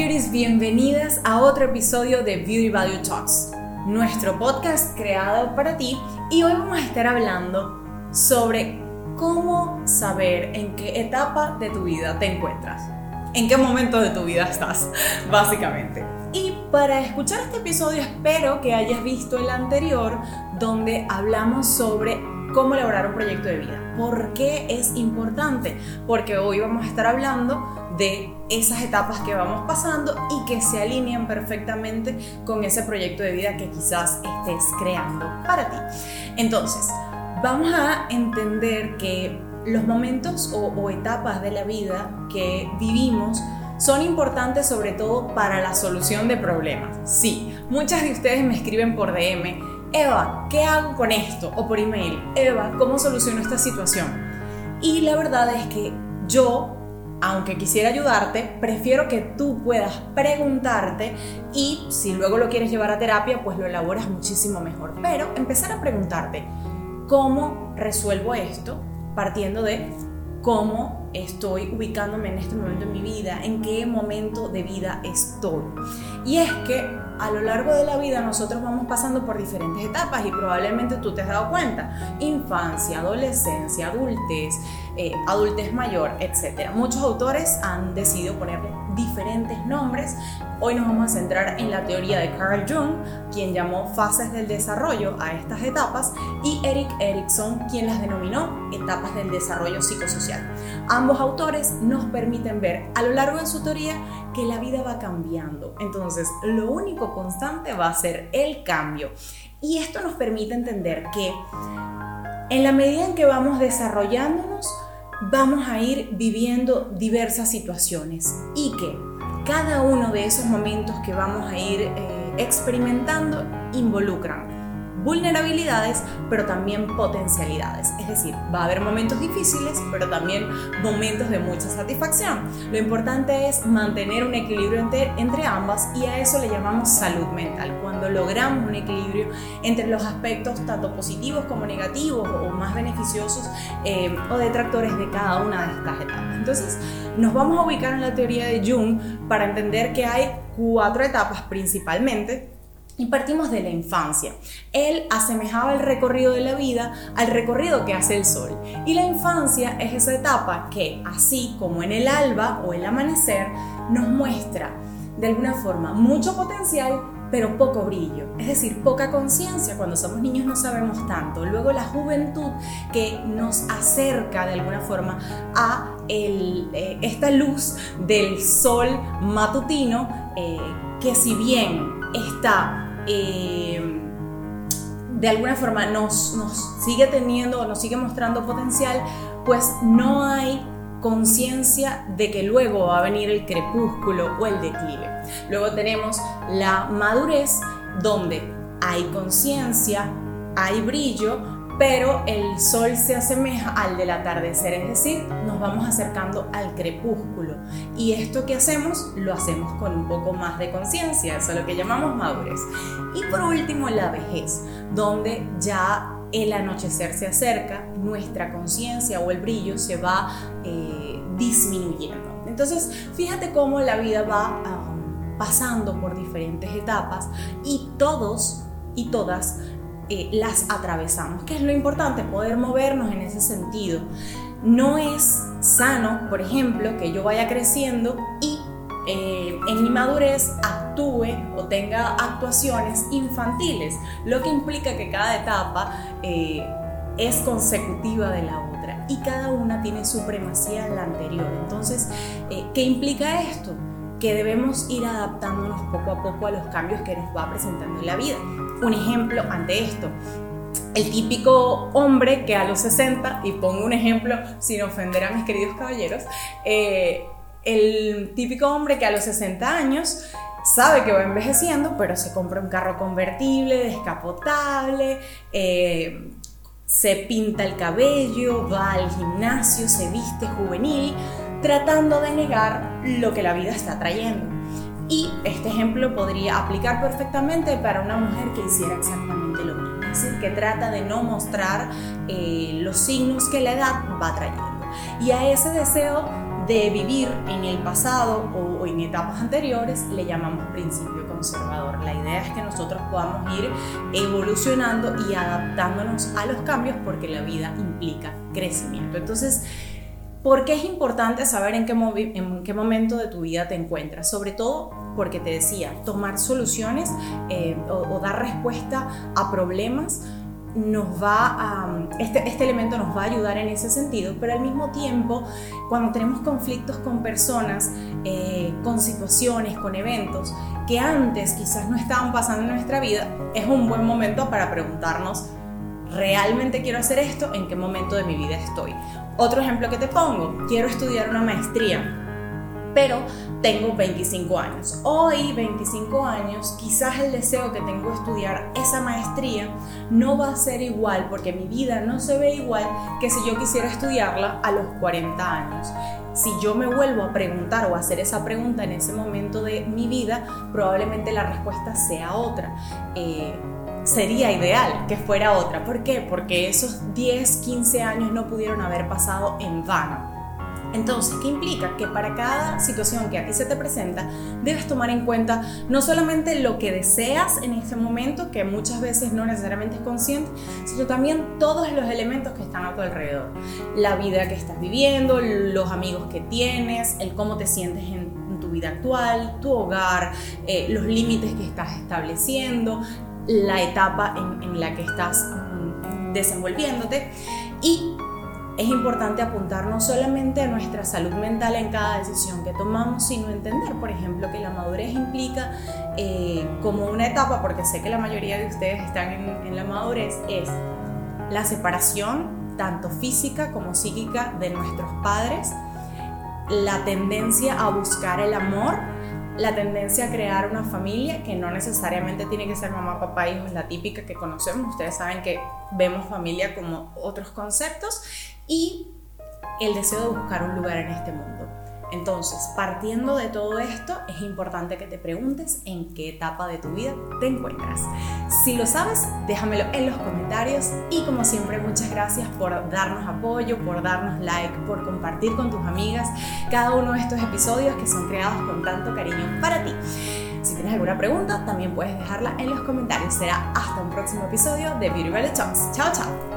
Beauties, bienvenidas a otro episodio de Beauty Value Talks, nuestro podcast creado para ti y hoy vamos a estar hablando sobre cómo saber en qué etapa de tu vida te encuentras, en qué momento de tu vida estás, básicamente. Y para escuchar este episodio espero que hayas visto el anterior donde hablamos sobre cómo elaborar un proyecto de vida. ¿Por qué es importante? Porque hoy vamos a estar hablando de esas etapas que vamos pasando y que se alinean perfectamente con ese proyecto de vida que quizás estés creando para ti. Entonces, vamos a entender que los momentos o, o etapas de la vida que vivimos son importantes sobre todo para la solución de problemas. Sí, muchas de ustedes me escriben por DM, Eva, ¿qué hago con esto? O por email, Eva, ¿cómo soluciono esta situación? Y la verdad es que yo, aunque quisiera ayudarte, prefiero que tú puedas preguntarte y si luego lo quieres llevar a terapia, pues lo elaboras muchísimo mejor. Pero empezar a preguntarte, ¿cómo resuelvo esto? Partiendo de cómo estoy ubicándome en este momento en mi vida, en qué momento de vida estoy. Y es que a lo largo de la vida nosotros vamos pasando por diferentes etapas y probablemente tú te has dado cuenta. Infancia, adolescencia, adultez, eh, adultez mayor, etc. Muchos autores han decidido ponerle diferentes nombres. Hoy nos vamos a centrar en la teoría de Carl Jung, quien llamó fases del desarrollo a estas etapas, y Eric Erikson, quien las denominó etapas del desarrollo psicosocial. Ambos autores nos permiten ver a lo largo de su teoría que la vida va cambiando. Entonces, lo único constante va a ser el cambio. Y esto nos permite entender que en la medida en que vamos desarrollándonos, vamos a ir viviendo diversas situaciones y que cada uno de esos momentos que vamos a ir eh, experimentando involucran vulnerabilidades, pero también potencialidades. Es decir, va a haber momentos difíciles, pero también momentos de mucha satisfacción. Lo importante es mantener un equilibrio entre, ambas y a eso le llamamos salud mental. Cuando logramos un equilibrio entre los aspectos tanto positivos como negativos o más beneficiosos eh, o detractores de cada una de estas etapas. Entonces, nos vamos a ubicar en la teoría de Jung para entender que hay cuatro etapas principalmente y partimos de la infancia. Él asemejaba el recorrido de la vida al recorrido que hace el sol. Y la infancia es esa etapa que, así como en el alba o el amanecer, nos muestra de alguna forma mucho potencial, pero poco brillo. Es decir, poca conciencia. Cuando somos niños no sabemos tanto. Luego la juventud que nos acerca de alguna forma a eh, esta luz del sol matutino, eh, que si bien está eh, de alguna forma nos, nos sigue teniendo o nos sigue mostrando potencial, pues no hay conciencia de que luego va a venir el crepúsculo o el declive. Luego tenemos la madurez donde hay conciencia, hay brillo, pero el sol se asemeja al del atardecer, es decir, nos vamos acercando al crepúsculo. Y esto que hacemos, lo hacemos con un poco más de conciencia, eso es lo que llamamos madurez. Y por último, la vejez, donde ya el anochecer se acerca, nuestra conciencia o el brillo se va eh, disminuyendo. Entonces, fíjate cómo la vida va um, pasando por diferentes etapas y todos y todas eh, las atravesamos, que es lo importante, poder movernos en ese sentido. No es sano, por ejemplo, que yo vaya creciendo y eh, en mi madurez actúe o tenga actuaciones infantiles, lo que implica que cada etapa eh, es consecutiva de la otra y cada una tiene supremacía en la anterior. Entonces, ¿qué implica esto? que debemos ir adaptándonos poco a poco a los cambios que nos va presentando en la vida. Un ejemplo ante esto, el típico hombre que a los 60, y pongo un ejemplo sin ofender a mis queridos caballeros, eh, el típico hombre que a los 60 años sabe que va envejeciendo, pero se compra un carro convertible, descapotable, eh, se pinta el cabello, va al gimnasio, se viste juvenil, tratando de negar lo que la vida está trayendo. Este ejemplo podría aplicar perfectamente para una mujer que hiciera exactamente lo mismo, es decir, que trata de no mostrar eh, los signos que la edad va trayendo. Y a ese deseo de vivir en el pasado o, en etapas anteriores le llamamos principio conservador. La idea es que nosotros podamos ir evolucionando y adaptándonos a los cambios porque la vida implica crecimiento. Entonces, ¿por qué es importante saber en qué, en qué momento de tu vida te encuentras? Sobre todo porque te decía, tomar soluciones eh, o, dar respuesta a problemas nos va a, este, este elemento nos va a ayudar en ese sentido, pero al mismo tiempo, cuando tenemos conflictos con personas, eh, con situaciones, con eventos que antes quizás no estaban pasando en nuestra vida, es un buen momento para preguntarnos, ¿realmente quiero hacer esto? ¿En qué momento de mi vida estoy? Otro ejemplo que te pongo, quiero estudiar una maestría pero tengo 25 años. Hoy, 25 años, quizás el deseo que tengo de estudiar esa maestría no va a ser igual porque mi vida no se ve igual que si yo quisiera estudiarla a los 40 años. Si yo me vuelvo a preguntar o a hacer esa pregunta en ese momento de mi vida, probablemente la respuesta sea otra. Eh, sería ideal que fuera otra. ¿Por qué? Porque esos 10, 15 años no pudieron haber pasado en vano entonces, ¿qué implica? Que para cada situación que a ti se te presenta, debes tomar en cuenta no solamente lo que deseas en ese momento, que muchas veces no necesariamente es consciente, sino también todos los elementos que están a tu alrededor. La vida que estás viviendo, los amigos que tienes, el cómo te sientes en, tu vida actual, tu hogar, eh, los límites que estás estableciendo, la etapa en, en la que estás mm, desenvolviéndote y es importante apuntar no solamente a nuestra salud mental en cada decisión que tomamos, sino entender, por ejemplo, que la madurez implica eh, como una etapa, porque sé que la mayoría de ustedes están en, la madurez, es la separación, tanto física como psíquica, de nuestros padres, la tendencia a buscar el amor, la tendencia a crear una familia que no necesariamente tiene que ser mamá, papá, hijos, la típica que conocemos. Ustedes saben que vemos familia como otros conceptos y el deseo de buscar un lugar en este mundo. Entonces, partiendo de todo esto, es importante que te preguntes en qué etapa de tu vida te encuentras. Si lo sabes, déjamelo en los comentarios y como siempre, muchas gracias por darnos apoyo, por darnos like, por compartir con tus amigas cada uno de estos episodios que son creados con tanto cariño para ti. Si tienes alguna pregunta, también puedes dejarla en los comentarios. Será hasta un próximo episodio de Beauty Valley Talks. Chao, chao.